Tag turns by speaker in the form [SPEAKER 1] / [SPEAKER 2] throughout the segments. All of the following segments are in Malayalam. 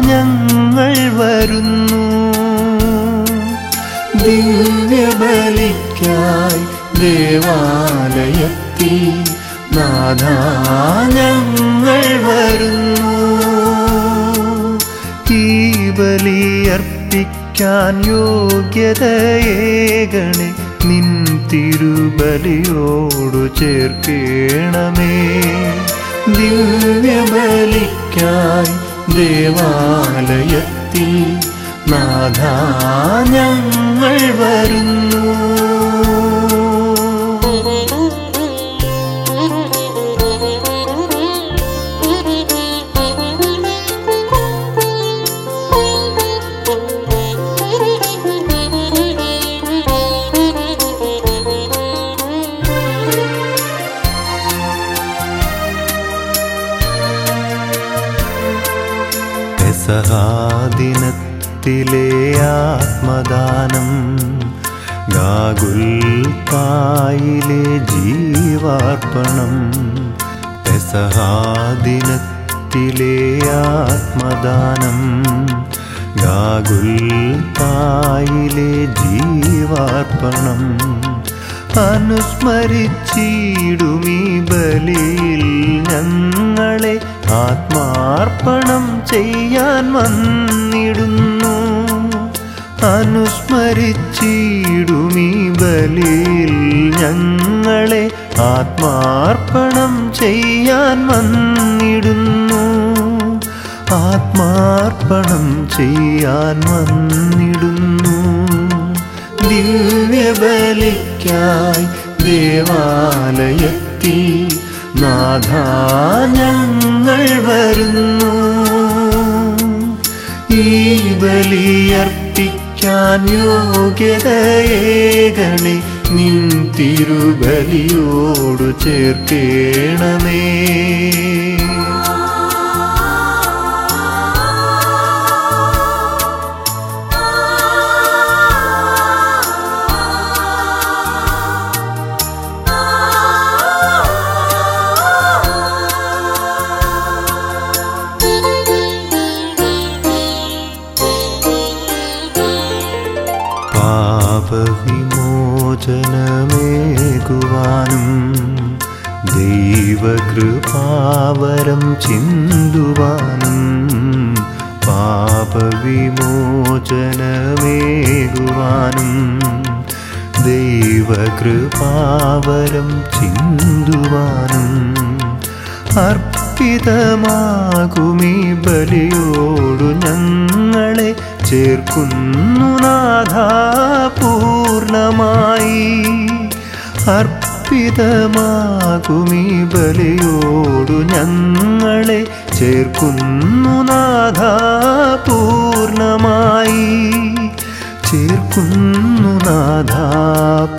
[SPEAKER 1] ഞങ്ങൾ വരുന്നു. ദിവ്യബലിക്കായി ദേവാലയത്തിൽ നാഥ ഞങ്ങൾ വരുന്നു. ഈ ബലിയർപ്പിക്കാൻ യോഗ്യതയേകണേ നിൻ തിരുബലിയോടു ചേർക്കേണമേ. ദിവ്യബലിക്കായി ദേവാലയത്തിൽ നാഥ ഞങ്ങൾ വരുന്നു. പെസഹാദിനത്തിലെ ആത്മദാനം. ഗാഗുൽത്തായിലെ ജീവാർപ്പണം. പെസഹാദിനത്തിലെ ആത്മദാനം. ഗാഗുൽത്തായിലെ ജീവാർപ്പണം. അനുസ്മരിച്ചിടുമീ ബലിയിൽ ഞങ്ങളെ ആത്മാർപ്പണം ചെയ്യാൻ വന്നിടുന്നു. അനുസ്മരിച്ചിടുമീ ബലിയിൽ ഞങ്ങളെ ആത്മാർപ്പണം ചെയ്യാൻ വന്നിടുന്നു. ആത്മാർപ്പണം ചെയ്യാൻ വന്നിടുന്നു. ദിവ്യബലിക്കായി ദേവാലയത്തിൽ നാഥാ ഞങ്ങൾ വരുന്നു. ഈ ബലിയർപ്പിക്കാൻ യോഗ്യതയേകണി നിൻ തിരുബലിയോടു ചേർക്കേണമേ. പാപവിമോചനമേകുവാനും ദൈവകൃപാവരം ചിന്തുവാനും പാപവിമോചനമേകുവാനും ദൈവകൃപാവരം ചിന്തുവാനും അർപ്പിതമാകുമീ ബലിയോടു ഞങ്ങളെ ചേർക്കുന്നു നാഥ പൂർണമായി. അർപ്പിതമാകുമീ ബലിയോടു ഞങ്ങളെ ചേർക്കുന്നു നാഥ പൂർണമായി. ചേർക്കുന്നു നാഥ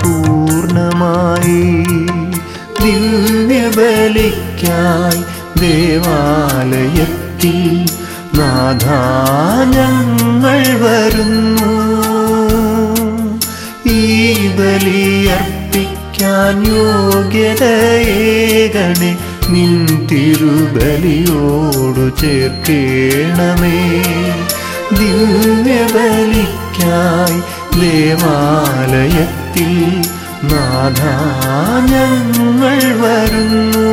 [SPEAKER 1] പൂർണമായി. ദിവ്യബലിക്കായി ദേവാലയത്തിൽ നാഥ ഞങ്ങൾ വരുന്നു. ഈ ബലിയർപ്പിക്കാൻ യോഗ്യതയേകണേ നിൻ തിരുബലിയോടു ചേർക്കേണമേ. ദിവ്യബലിക്കായി ദേവാലയത്തിൽ നാഥ ഞങ്ങൾ വരുന്നു.